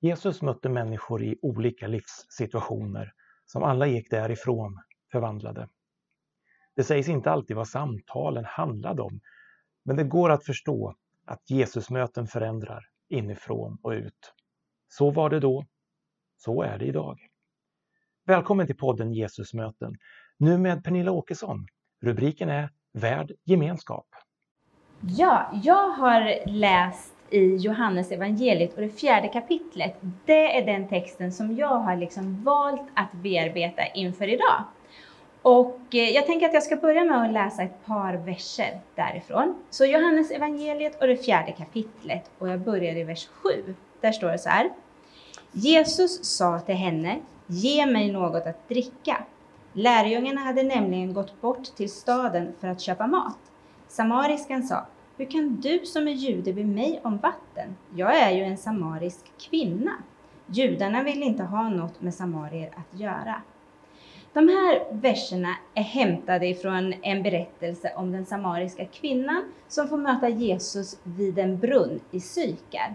Jesus mötte människor i olika livssituationer som alla gick därifrån förvandlade. Det sägs inte alltid vad samtalen handlade om, men det går att förstå att Jesusmöten förändrar inifrån och ut. Så var det då, så är det idag. Välkommen till podden Jesusmöten, nu med Pernilla Åkesson. Rubriken är Värd gemenskap. Ja, jag har läst i Johannes evangeliet och det fjärde kapitlet. Det är den texten som jag har liksom valt att bearbeta inför idag. Och eh, jag tänker att jag ska börja med att läsa ett par verser därifrån. Så Johannes evangeliet och det fjärde kapitlet och jag börjar i vers 7. Där står det så här. Jesus sa till henne, ge mig något att dricka. Lärjungarna hade nämligen gått bort till staden för att köpa mat. Samariskan sa, hur kan du som är jude be mig om vatten? Jag är ju en samarisk kvinna. Judarna vill inte ha något med samarier att göra. De här verserna är hämtade ifrån en berättelse om den samariska kvinnan som får möta Jesus vid en brunn i Sykar.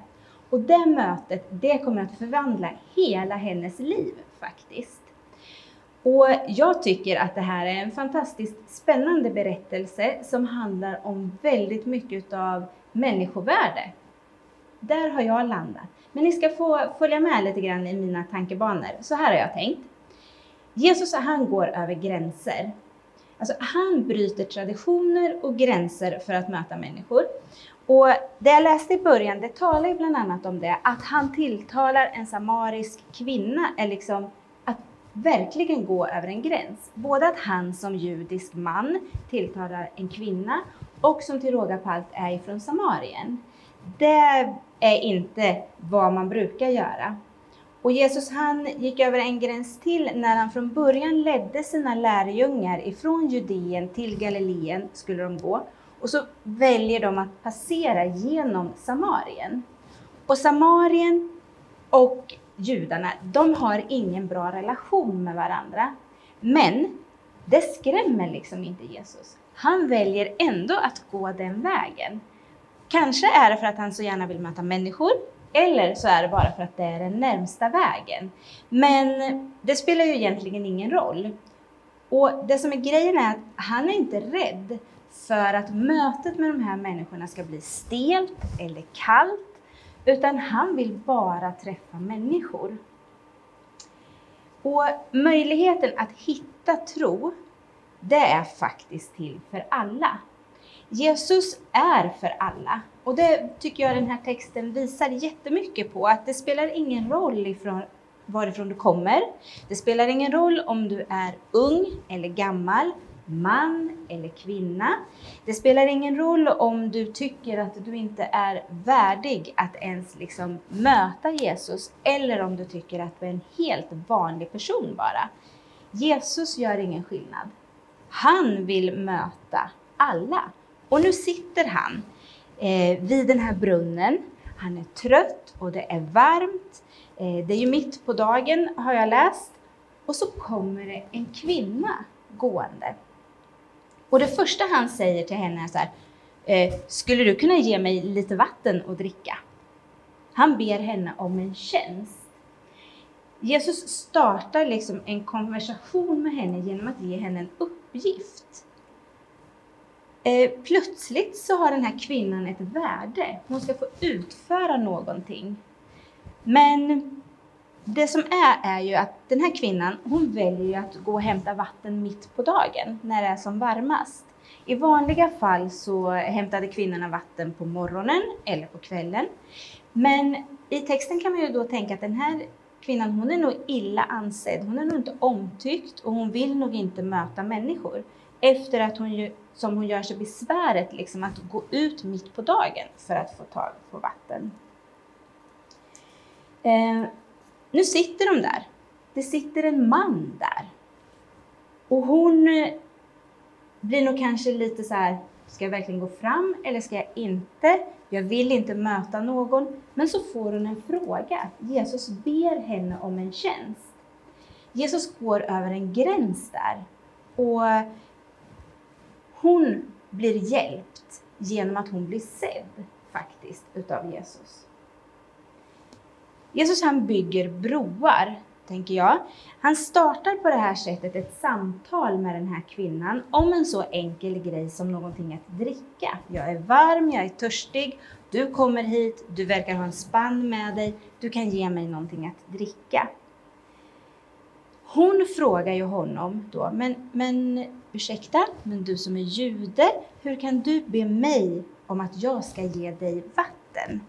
Och det mötet, det kommer att förvandla hela hennes liv faktiskt. Och jag tycker att det här är en fantastiskt spännande berättelse som handlar om väldigt mycket av människovärde. Där har jag landat. Men ni ska få följa med lite grann i mina tankebanor. Så här har jag tänkt. Jesus han går över gränser. Alltså, han bryter traditioner och gränser för att möta människor. Och det jag läste i början, det talar ju bland annat om det, att han tilltalar en samarisk kvinna är liksom verkligen gå över en gräns. Både att han som judisk man tilltalar en kvinna och som till råga på allt är ifrån Samarien. Det är inte vad man brukar göra. Och Jesus han gick över en gräns till när han från början ledde sina lärjungar ifrån Judeen till Galileen skulle de gå. Och så väljer de att passera genom Samarien. Och Samarien och judarna, de har ingen bra relation med varandra. Men det skrämmer liksom inte Jesus. Han väljer ändå att gå den vägen. Kanske är det för att han så gärna vill möta människor, eller så är det bara för att det är den närmsta vägen. Men det spelar ju egentligen ingen roll. Och det som är grejen är att han är inte rädd för att mötet med de här människorna ska bli stelt eller kallt, utan han vill bara träffa människor. Och möjligheten att hitta tro, det är faktiskt till för alla. Jesus är för alla. Och det tycker jag den här texten visar jättemycket på, att det spelar ingen roll ifrån varifrån du kommer. Det spelar ingen roll om du är ung eller gammal, man eller kvinna. Det spelar ingen roll om du tycker att du inte är värdig att ens liksom möta Jesus eller om du tycker att du är en helt vanlig person bara. Jesus gör ingen skillnad. Han vill möta alla. Och nu sitter han eh, vid den här brunnen. Han är trött och det är varmt. Eh, det är ju mitt på dagen har jag läst. Och så kommer det en kvinna gående. Och det första han säger till henne är så här, eh, skulle du kunna ge mig lite vatten att dricka? Han ber henne om en tjänst. Jesus startar liksom en konversation med henne genom att ge henne en uppgift. Eh, plötsligt så har den här kvinnan ett värde. Hon ska få utföra någonting. Men det som är, är ju att den här kvinnan, hon väljer att gå och hämta vatten mitt på dagen, när det är som varmast. I vanliga fall så hämtade kvinnorna vatten på morgonen eller på kvällen. Men i texten kan man ju då tänka att den här kvinnan, hon är nog illa ansedd. Hon är nog inte omtyckt och hon vill nog inte möta människor. Efter att hon ju som hon gör sig besväret liksom att gå ut mitt på dagen för att få tag på vatten. Eh, nu sitter de där. Det sitter en man där. Och hon eh, blir nog kanske lite så här, ska jag verkligen gå fram eller ska jag inte? Jag vill inte möta någon. Men så får hon en fråga. Jesus ber henne om en tjänst. Jesus går över en gräns där. Och eh, hon blir hjälpt genom att hon blir sedd faktiskt utav Jesus. Jesus han bygger broar, tänker jag. Han startar på det här sättet ett samtal med den här kvinnan om en så enkel grej som någonting att dricka. Jag är varm, jag är törstig, du kommer hit, du verkar ha en spann med dig, du kan ge mig någonting att dricka. Hon frågar ju honom då, men, men ursäkta, men du som är jude, hur kan du be mig om att jag ska ge dig vatten?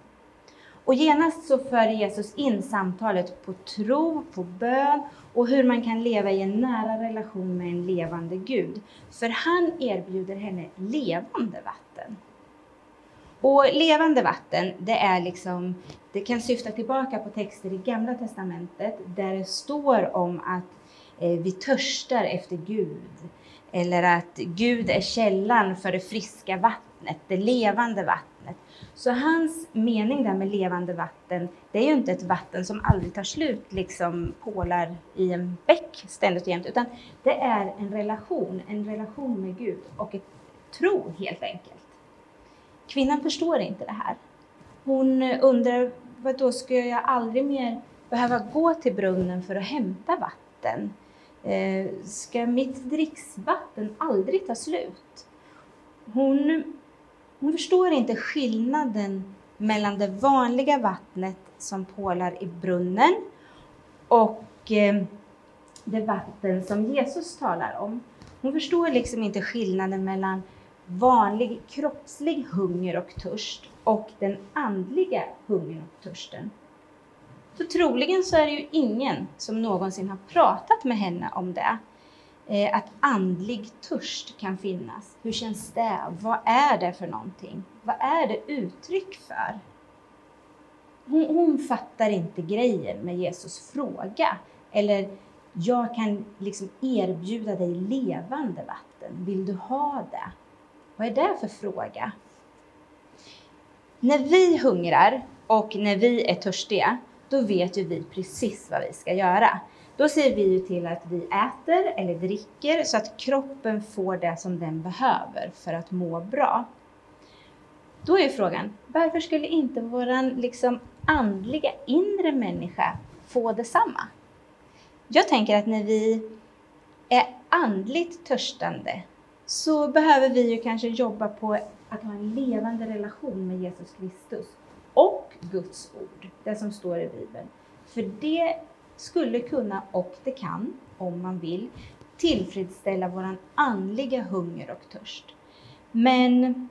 Och genast så för Jesus in samtalet på tro, på bön och hur man kan leva i en nära relation med en levande Gud. För han erbjuder henne levande vatten. Och levande vatten, det är liksom, det kan syfta tillbaka på texter i Gamla Testamentet där det står om att eh, vi törstar efter Gud. Eller att Gud är källan för det friska vattnet, det levande vattnet. Så hans mening där med levande vatten, det är ju inte ett vatten som aldrig tar slut, liksom pålar i en bäck ständigt och jämt, utan det är en relation, en relation med Gud och ett tro helt enkelt. Kvinnan förstår inte det här. Hon undrar, vad då ska jag aldrig mer behöva gå till brunnen för att hämta vatten? Eh, ska mitt dricksvatten aldrig ta slut? Hon, hon förstår inte skillnaden mellan det vanliga vattnet som pålar i brunnen och eh, det vatten som Jesus talar om. Hon förstår liksom inte skillnaden mellan vanlig kroppslig hunger och törst och den andliga hungern och törsten. Så troligen så är det ju ingen som någonsin har pratat med henne om det. Eh, att andlig törst kan finnas. Hur känns det? Vad är det för någonting? Vad är det uttryck för? Hon, hon fattar inte grejen med Jesus fråga. Eller, jag kan liksom erbjuda dig levande vatten. Vill du ha det? Vad är det för fråga? När vi hungrar och när vi är törstiga, då vet ju vi precis vad vi ska göra. Då ser vi ju till att vi äter eller dricker så att kroppen får det som den behöver för att må bra. Då är frågan, varför skulle inte våran liksom andliga inre människa få detsamma? Jag tänker att när vi är andligt törstande så behöver vi ju kanske jobba på att ha en levande relation med Jesus Kristus och Guds ord, det som står i Bibeln. För det skulle kunna, och det kan, om man vill, tillfredsställa våran andliga hunger och törst. Men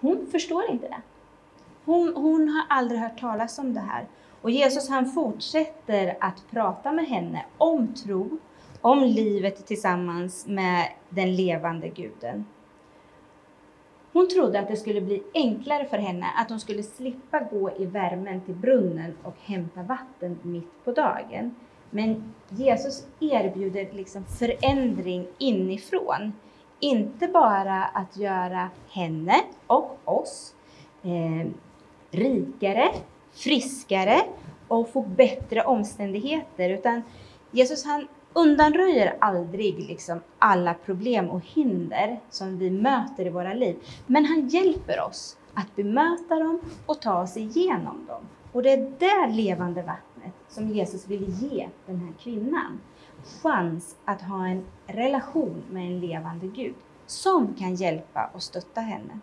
hon förstår inte det. Hon, hon har aldrig hört talas om det här. Och Jesus han fortsätter att prata med henne om tro, om livet tillsammans med den levande guden. Hon trodde att det skulle bli enklare för henne, att hon skulle slippa gå i värmen till brunnen och hämta vatten mitt på dagen. Men Jesus erbjuder liksom förändring inifrån. Inte bara att göra henne och oss eh, rikare, friskare och få bättre omständigheter, utan Jesus han undanröjer aldrig liksom alla problem och hinder som vi möter i våra liv. Men han hjälper oss att bemöta dem och ta oss igenom dem. Och det är det levande vattnet som Jesus vill ge den här kvinnan. Chans att ha en relation med en levande Gud som kan hjälpa och stötta henne.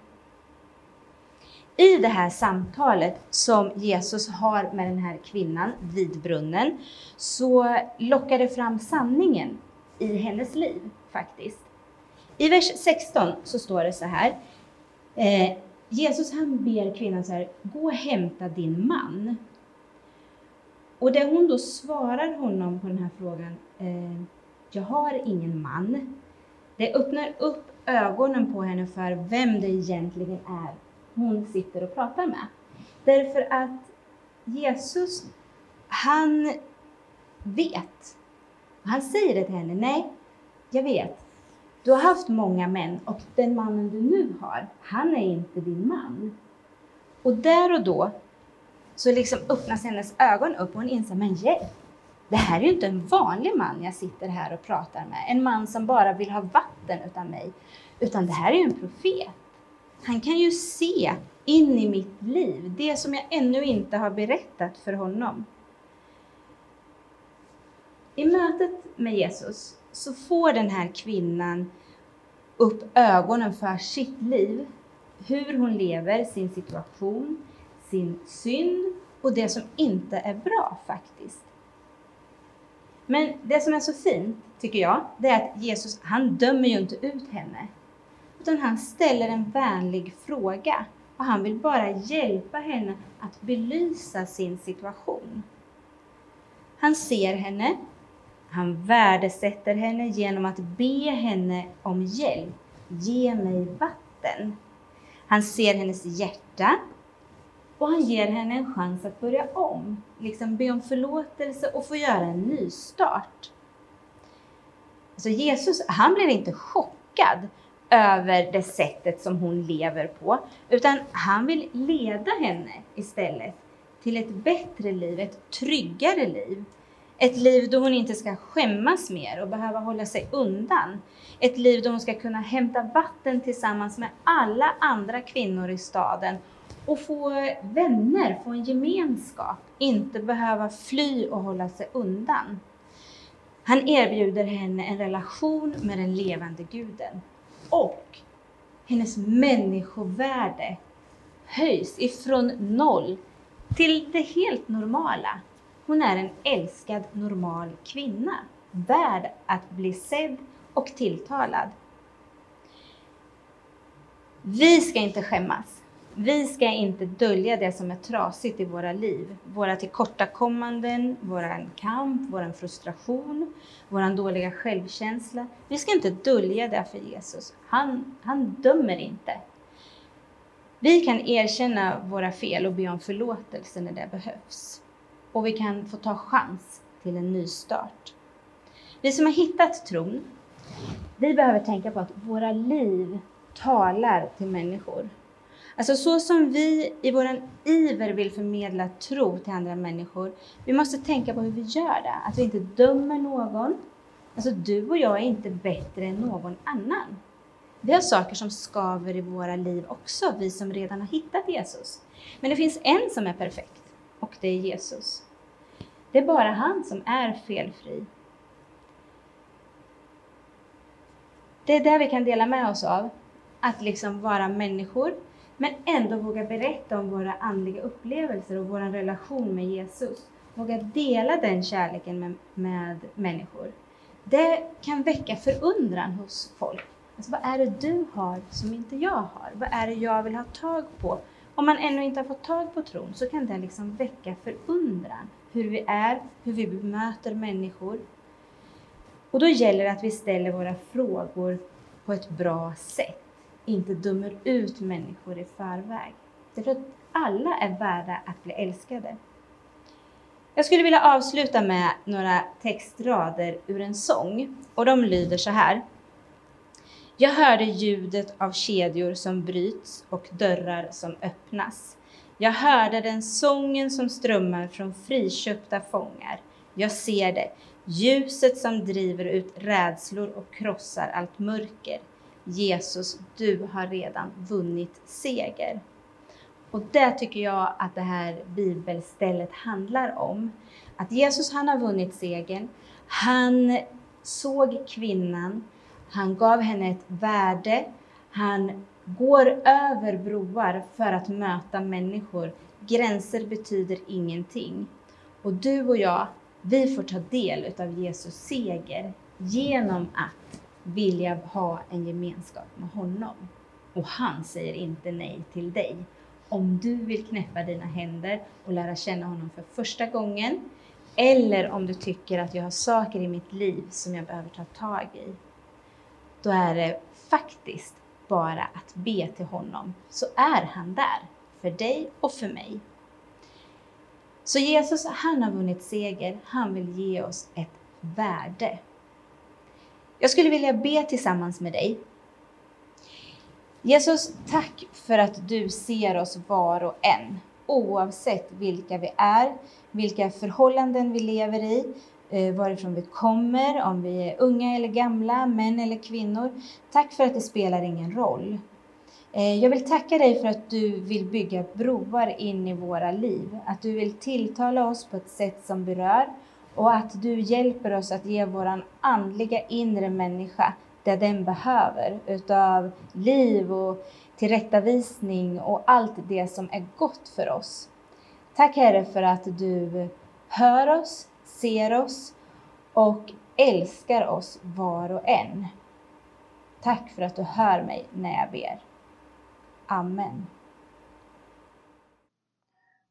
I det här samtalet som Jesus har med den här kvinnan vid brunnen så lockar det fram sanningen i hennes liv faktiskt. I vers 16 så står det så här. Eh, Jesus han ber kvinnan så här, gå och hämta din man. Och det hon då svarar honom på den här frågan, eh, jag har ingen man. Det öppnar upp ögonen på henne för vem det egentligen är hon sitter och pratar med. Därför att Jesus, han vet. Han säger det till henne. Nej, jag vet. Du har haft många män och den mannen du nu har, han är inte din man. Och där och då så liksom öppnas hennes ögon upp och hon inser, men hjälp! Det här är ju inte en vanlig man jag sitter här och pratar med. En man som bara vill ha vatten utan mig. Utan det här är ju en profet. Han kan ju se in i mitt liv, det som jag ännu inte har berättat för honom. I mötet med Jesus så får den här kvinnan upp ögonen för sitt liv, hur hon lever, sin situation, sin synd och det som inte är bra faktiskt. Men det som är så fint, tycker jag, det är att Jesus, han dömer ju inte ut henne. Utan han ställer en vänlig fråga och han vill bara hjälpa henne att belysa sin situation. Han ser henne, han värdesätter henne genom att be henne om hjälp. Ge mig vatten. Han ser hennes hjärta och han ger henne en chans att börja om, liksom be om förlåtelse och få göra en nystart. Så Jesus, han blir inte chockad över det sättet som hon lever på, utan han vill leda henne istället till ett bättre liv, ett tryggare liv. Ett liv då hon inte ska skämmas mer och behöva hålla sig undan. Ett liv då hon ska kunna hämta vatten tillsammans med alla andra kvinnor i staden och få vänner, få en gemenskap, inte behöva fly och hålla sig undan. Han erbjuder henne en relation med den levande guden och hennes människovärde höjs ifrån noll till det helt normala. Hon är en älskad, normal kvinna, värd att bli sedd och tilltalad. Vi ska inte skämmas. Vi ska inte dölja det som är trasigt i våra liv. Våra tillkortakommanden, vår kamp, vår frustration, vår dåliga självkänsla. Vi ska inte dölja det för Jesus. Han, han dömer inte. Vi kan erkänna våra fel och be om förlåtelse när det behövs. Och vi kan få ta chans till en ny start. Vi som har hittat tron, vi behöver tänka på att våra liv talar till människor. Alltså så som vi i vår iver vill förmedla tro till andra människor, vi måste tänka på hur vi gör det. Att vi inte dömer någon. Alltså du och jag är inte bättre än någon annan. Vi har saker som skaver i våra liv också, vi som redan har hittat Jesus. Men det finns en som är perfekt och det är Jesus. Det är bara han som är felfri. Det är det vi kan dela med oss av, att liksom vara människor men ändå våga berätta om våra andliga upplevelser och vår relation med Jesus. Våga dela den kärleken med, med människor. Det kan väcka förundran hos folk. Alltså, vad är det du har som inte jag har? Vad är det jag vill ha tag på? Om man ännu inte har fått tag på tron så kan det liksom väcka förundran. Hur vi är, hur vi bemöter människor. Och då gäller det att vi ställer våra frågor på ett bra sätt inte dömer ut människor i förväg. Därför att alla är värda att bli älskade. Jag skulle vilja avsluta med några textrader ur en sång och de lyder så här. Jag hörde ljudet av kedjor som bryts och dörrar som öppnas. Jag hörde den sången som strömmar från friköpta fångar. Jag ser det, ljuset som driver ut rädslor och krossar allt mörker. Jesus, du har redan vunnit seger. Och det tycker jag att det här bibelstället handlar om. Att Jesus, han har vunnit segern. Han såg kvinnan, han gav henne ett värde, han går över broar för att möta människor. Gränser betyder ingenting. Och du och jag, vi får ta del av Jesus seger genom att vill jag ha en gemenskap med honom. Och han säger inte nej till dig. Om du vill knäppa dina händer och lära känna honom för första gången, eller om du tycker att jag har saker i mitt liv som jag behöver ta tag i, då är det faktiskt bara att be till honom, så är han där för dig och för mig. Så Jesus, han har vunnit seger. Han vill ge oss ett värde jag skulle vilja be tillsammans med dig. Jesus, tack för att du ser oss var och en, oavsett vilka vi är, vilka förhållanden vi lever i, eh, varifrån vi kommer, om vi är unga eller gamla, män eller kvinnor. Tack för att det spelar ingen roll. Eh, jag vill tacka dig för att du vill bygga broar in i våra liv, att du vill tilltala oss på ett sätt som berör och att du hjälper oss att ge våran andliga inre människa det den behöver utav liv och tillrättavisning och allt det som är gott för oss. Tack Herre för att du hör oss, ser oss och älskar oss var och en. Tack för att du hör mig när jag ber. Amen.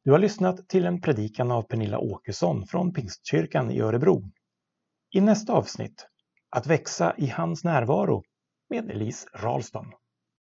Du har lyssnat till en predikan av Pernilla Åkesson från Pingstkyrkan i Örebro. I nästa avsnitt, Att växa i hans närvaro med Elise Ralston.